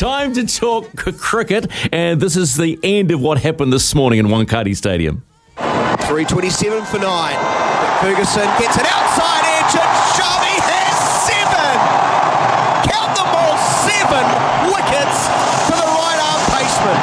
Time to talk cricket, and this is the end of what happened this morning in Wankhede Stadium. 327 for nine. Ferguson gets it outside edge, and Shami has seven. Count them all, seven wickets for the right arm paceman,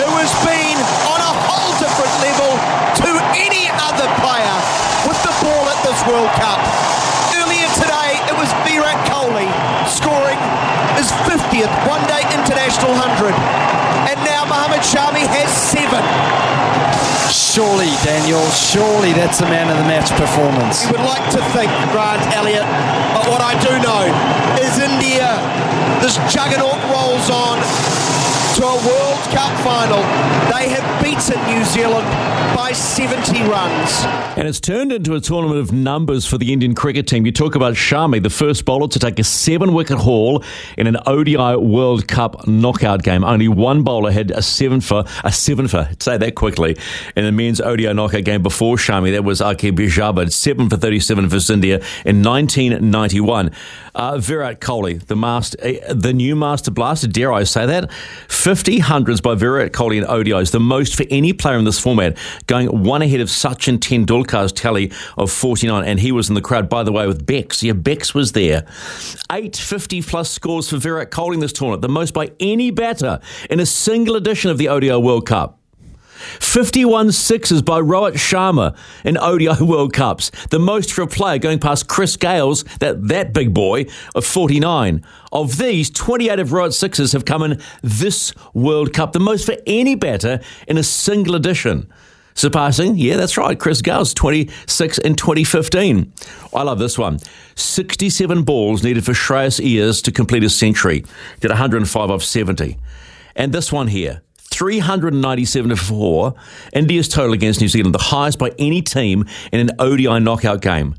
who has been on a whole different level to any other player with the ball at this World Cup. Earlier today, it was Virat Kohli scoring his 50th one-day international hundred, and now Mohammad Shami has seven. Surely, Daniel, surely that's a man of the match performance. You would like to think, Grant Elliott, but what I do know is India, this juggernaut rolls on to a World Cup final. They have beaten New Zealand by 70 runs. And it's turned into a tournament of numbers for the Indian cricket team. You talk about Shami, the first bowler to take a seven wicket haul in an ODI World Cup knockout game. Only one bowler had a seven for, a seven for, say that quickly, in the men's ODI knockout game before Shami. That was Aqib Javed, seven for 37 for India in 1991. Uh, Virat Kohli, the master, uh, the new master blaster, dare I say that? 50 hundreds by Virat Kohli in ODIs, the most for any player in this format, going one ahead of Sachin Tendulkar's tally of 49, and he was in the crowd, by the way, with Bex. Yeah, Bex was there. 850 plus scores for Virat Kohli in this tournament, the most by any batter in a single edition of the ODI World Cup. 51 sixes by Rohit Sharma in ODI World Cups, the most for a player going past Chris Gayle's, that, that big boy, of 49. Of these, 28 of Rohit's sixes have come in this World Cup, the most for any batter in a single edition. Surpassing, yeah, that's right, Chris Gayle's 26 in 2015. I love this one. 67 balls needed for Shreyas Iyers to complete a century. Did 105 off 70. And this one here, 397 to 4, India's total against New Zealand, the highest by any team in an ODI knockout game.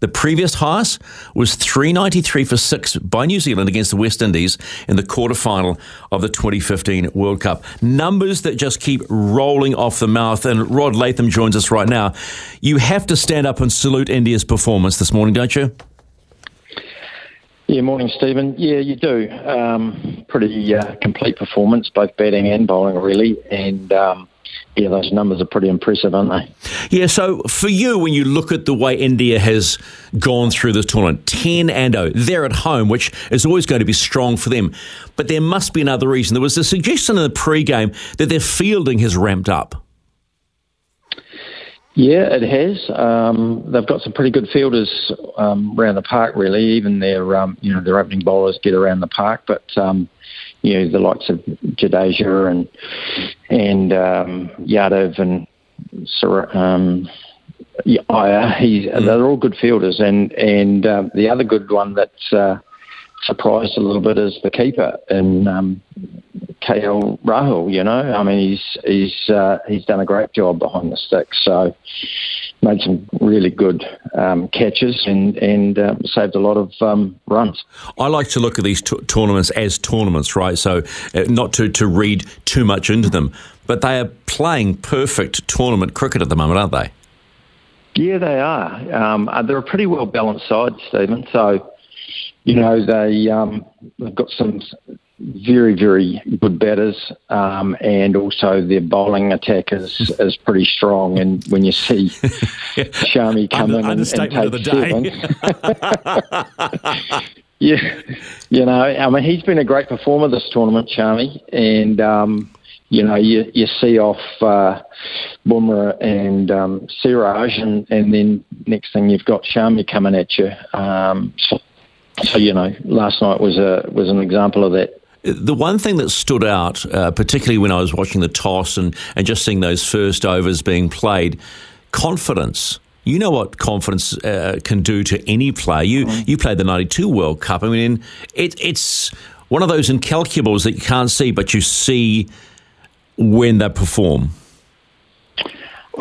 The previous highest was 393 for 6 by New Zealand against the West Indies in the quarterfinal of the 2015 World Cup. Numbers that just keep rolling off the mouth. And Rod Latham joins us right now. You have to stand up and salute India's performance this morning, don't you? Yeah, morning, Stephen. Yeah, you do. Um, pretty uh, complete performance, both batting and bowling, really. And um, yeah, those numbers are pretty impressive, aren't they? Yeah, so for you, when you look at the way India has gone through this tournament, 10 and 0, they're at home, which is always going to be strong for them. But there must be another reason. There was a suggestion in the pre game that their fielding has ramped up. Yeah, it has. Um, they've got some pretty good fielders um, around the park. Really, even their um, you know their opening bowlers get around the park, but um, you know the likes of Jadeja and and um, Yadav and um, Iyer, he's, mm. they're all good fielders. And and uh, the other good one that uh, surprised a little bit is the keeper and um, KL Rahul. You know, I mean, he's he's uh, he's done a great job behind the sticks. So made some really good um, catches and and uh, saved a lot of um, runs. I like to look at these t- tournaments as tournaments, right? So uh, not to to read too much into them, but they are playing perfect tournament cricket at the moment, aren't they? Yeah, they are. Um, uh, they're a pretty well balanced side, Stephen. So you know, they um, they've got some very very good batters, um, and also their bowling attack is is pretty strong. And when you see Shami come in and, and take seven, yeah, you know, I mean, he's been a great performer this tournament, Shami, and. Um, you know, you, you see off uh, Bumrah and um, Siraj, and, and then next thing you've got Shami coming at you. Um, so so you know, last night was a was an example of that. The one thing that stood out, uh, particularly when I was watching the toss and, and just seeing those first overs being played, confidence. You know what confidence uh, can do to any player. You mm. you played the '92 World Cup. I mean, it, it's one of those incalculables that you can't see, but you see when they perform.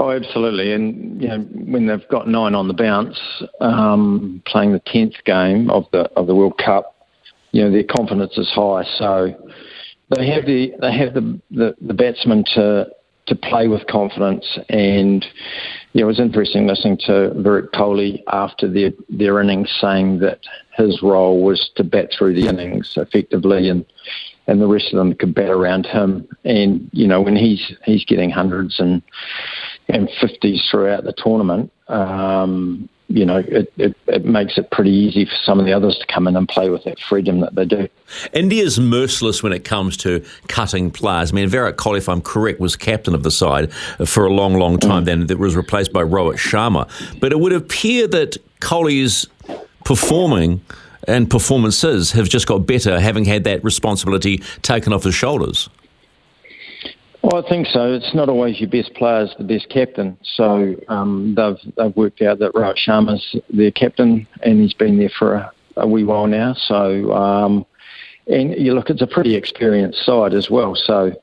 Oh, absolutely. And you know, when they've got nine on the bounce, um, playing the tenth game of the of the World Cup, you know their confidence is high. So they have the they have the the, the batsmen to to play with confidence. And yeah, it was interesting listening to Virat Kohli after their their innings saying that his role was to bat through the innings effectively and and the rest of them could bat around him. And you know, when he's he's getting hundreds and and fifties throughout the tournament, um, you know, it, it, it, makes it pretty easy for some of the others to come in and play with that freedom that they do. India's merciless when it comes to cutting players. I mean, Virat Kohli, if I'm correct, was captain of the side for a long, long time. Mm. Then it was replaced by Rohit Sharma. But it would appear that Kohli's performing and performances have just got better, having had that responsibility taken off his shoulders. Well, I think so. It's not always your best players, the best captain. So um, they've they've worked out that Rohit Sharma's their captain, and he's been there for a, a wee while now. So um, and you look, it's a pretty experienced side as well. So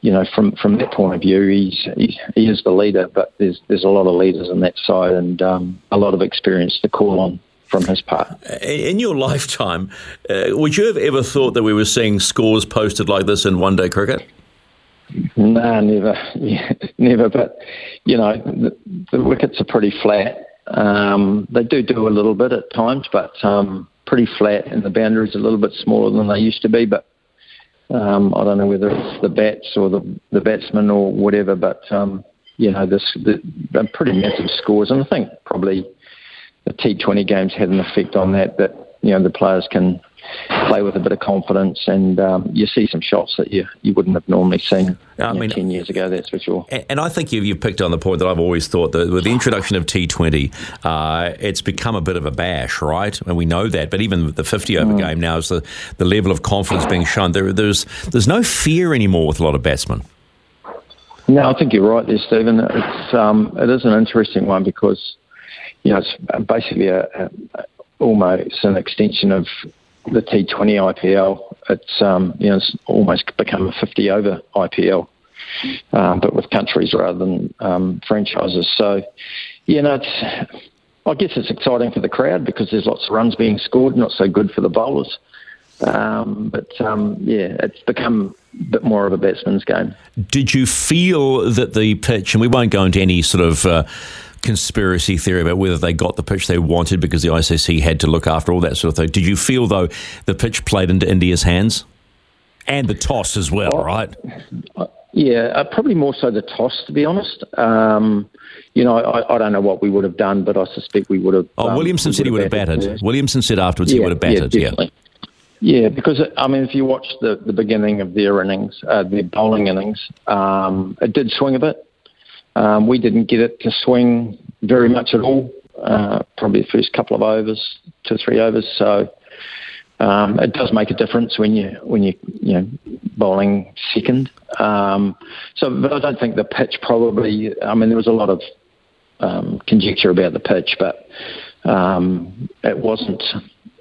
you know, from from that point of view, he's he, he is the leader. But there's there's a lot of leaders on that side, and um, a lot of experience to call on from his part. In your lifetime, uh, would you have ever thought that we were seeing scores posted like this in one day cricket? No, never, never. But you know, the, the wickets are pretty flat. Um, they do do a little bit at times, but um, pretty flat, and the boundaries a little bit smaller than they used to be. But um, I don't know whether it's the bats or the the batsmen or whatever. But um, you know, this the, the pretty massive scores, and I think probably the T20 games had an effect on that. That you know the players can play with a bit of confidence, and um, you see some shots that you, you wouldn't have normally seen I mean, know, 10 years ago, that's for sure. And I think you've, you've picked on the point that I've always thought that with the introduction of T20, uh, it's become a bit of a bash, right? And we know that, but even the 50 over mm. game now is the, the level of confidence being shown. There, there's, there's no fear anymore with a lot of batsmen. No, I think you're right there, Stephen. It's um, it is an interesting one because you know it's basically a, a almost an extension of the T20 IPL, it's um, you know it's almost become a 50 over IPL, um, but with countries rather than um, franchises. So, you know, it's I guess it's exciting for the crowd because there's lots of runs being scored. Not so good for the bowlers, um, but um, yeah, it's become a bit more of a batsman's game. Did you feel that the pitch, and we won't go into any sort of uh, conspiracy theory about whether they got the pitch they wanted because the ICC had to look after all that sort of thing. Did you feel, though, the pitch played into India's hands? And the toss as well, oh, right? Yeah, uh, probably more so the toss, to be honest. Um, you know, I, I, don't know what we would have done, but I suspect we would have. Oh, um, Williamson said he would have batted. batted. Williamson said afterwards yeah, he would have batted. Yeah, yeah. Yeah, because I mean, if you watch the, the beginning of their innings, uh, their bowling innings, um, it did swing a bit. Um, we didn't get it to swing very much at all. Uh, probably the first couple of overs, two or three overs. So um, it does make a difference when you when you you know bowling second. Um, so, but I don't think the pitch probably. I mean, there was a lot of um, conjecture about the pitch, but um, it wasn't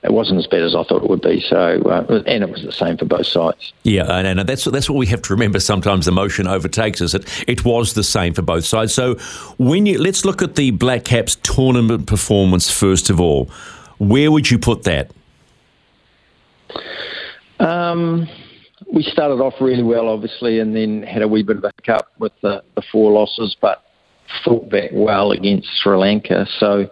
it wasn't as bad as I thought it would be. So, uh, and it was the same for both sides. Yeah, and, and that's that's what we have to remember. Sometimes emotion overtakes us. It it was the same for both sides. So, when you let's look at the Black Caps tournament performance first of all. Where would you put that? Um, we started off really well, obviously, and then had a wee bit of a hiccup with the, the four losses, but fought back well against Sri Lanka. So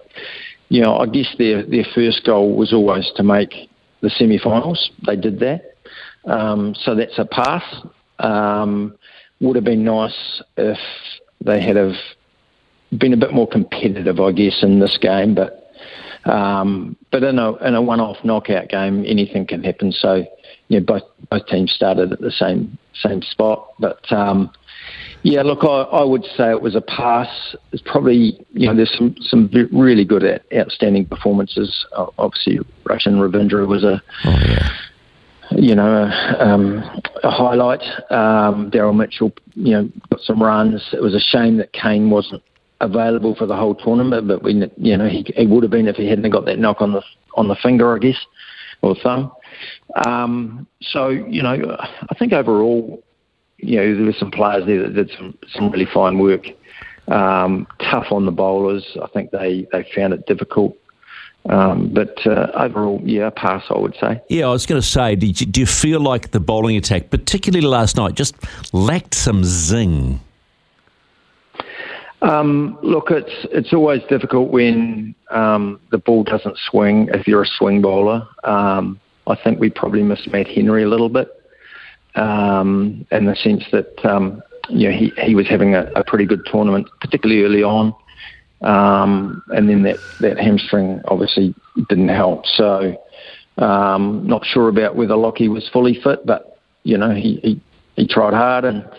you know, I guess their their first goal was always to make the semi-finals. They did that, um, so that's a pass. Um, would have been nice if they had have been a bit more competitive, I guess, in this game. But um, but in a in a one-off knockout game, anything can happen. So you know, both both teams started at the same same spot, but um, yeah, look, I, I, would say it was a pass. It's probably, you know, there's some, some really good, outstanding performances. Obviously, Rachin Ravindra was a, oh, yeah. you know, um, a highlight. Um, Daryl Mitchell, you know, got some runs. It was a shame that Kane wasn't available for the whole tournament, but we, you know, he, he would have been if he hadn't got that knock on the on the finger, I guess, or thumb. Um, so, you know, I think overall you know, there were some players there that did some, some really fine work. Um, tough on the bowlers. I think they, they found it difficult. Um, but uh, overall, yeah, pass, I would say. Yeah, I was going to say, you, do you feel like the bowling attack, particularly last night, just lacked some zing? Um, look, it's it's always difficult when um, the ball doesn't swing if you're a swing bowler. Um, I think we probably missed Matt Henry a little bit. um, in the sense that um, you know he, he was having a, a pretty good tournament, particularly early on, um, and then that, that hamstring obviously didn't help. So um, not sure about whether Lockie was fully fit, but you know he he, he tried hard, and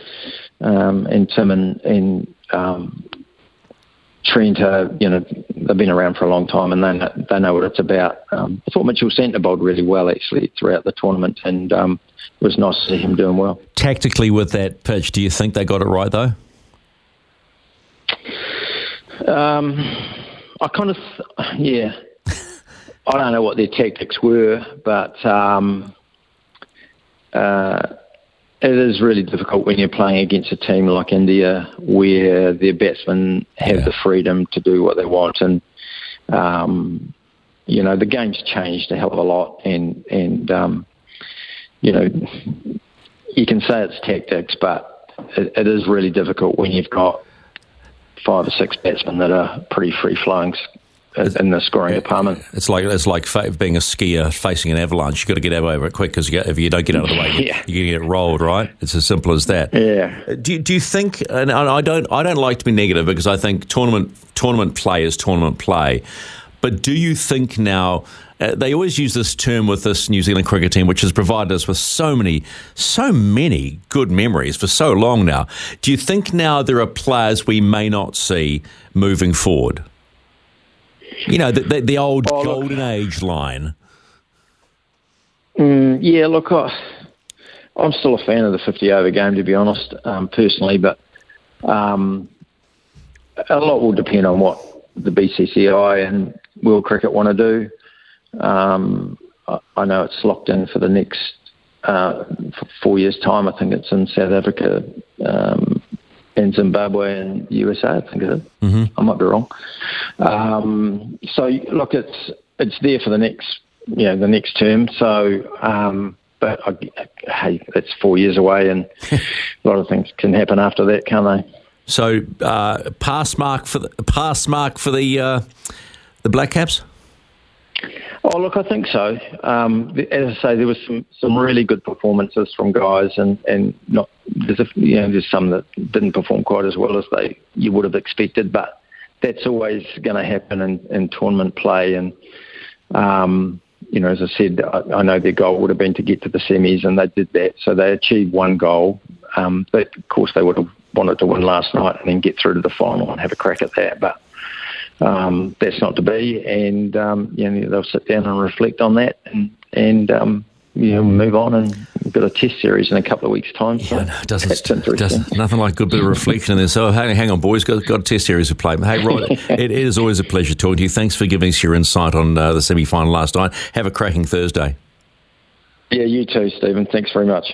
um, and Tim and and um, Trent, uh, you know, they've been around for a long time and they know, they know what it's about. Um, I thought Mitchell Santner bowled really well actually throughout the tournament, and um, it was nice to see him doing well. Tactically, with that pitch, do you think they got it right though? Um, I kind of, yeah. I don't know what their tactics were, but um, uh, it is really difficult when you're playing against a team like India, where their batsmen have yeah. the freedom to do what they want, and um, you know the game's changed a hell of a lot, and and um, you know you can say it's tactics, but it, it is really difficult when you've got five or six batsmen that are pretty free flowing in the scoring department. It's like it's like being a skier facing an avalanche. You've got to get out over it quick because if you don't get out of the way, yeah. you get rolled. Right? It's as simple as that. Yeah. Uh, do you, do you think? And I don't I don't like to be negative because I think tournament tournament play is tournament play. But do you think now? Uh, they always use this term with this New Zealand cricket team, which has provided us with so many, so many good memories for so long now. Do you think now there are players we may not see moving forward? You know, the, the, the old oh, golden look, age line. Mm, yeah, look, I, am still a fan of the 50 over game, to be honest, um, personally, but um, a lot will depend on what the BCCI and World Cricket want to do. Um, I, I, know it's locked in for the next uh, for four years' time. I think it's in South Africa um, in Zimbabwe and USA. I think it is. Mm-hmm. I might be wrong. Um, so look, it's it's there for the next you know the next term. So. Um, but I, hey, it's four years away, and a lot of things can happen after that, can't they? So, uh, pass mark for the pass mark for the uh, the Black Caps. Oh, look, I think so. Um, as I say, there was some, some really good performances from guys, and, and not there's a, you know there's some that didn't perform quite as well as they you would have expected, but that's always going to happen in, in tournament play. And um, you know, as I said, I, I, know their goal would have been to get to the semis, and they did that. So they achieved one goal. Um, but of course, they would have wanted to win last night and then get through to the final and have a crack at that. But um, that's not to be, and um, you know they'll sit down and reflect on that, and and um, you know move on, and we've got a test series in a couple of weeks' time. So yeah, no, doesn't, doesn't nothing like a good bit of reflection in there. So hang, hang on, boys, got, got a test series to play. Hey, Rod, it, it is always a pleasure talking to you. Thanks for giving us your insight on uh, the semi final last night. Have a cracking Thursday. Yeah, you too, Stephen. Thanks very much.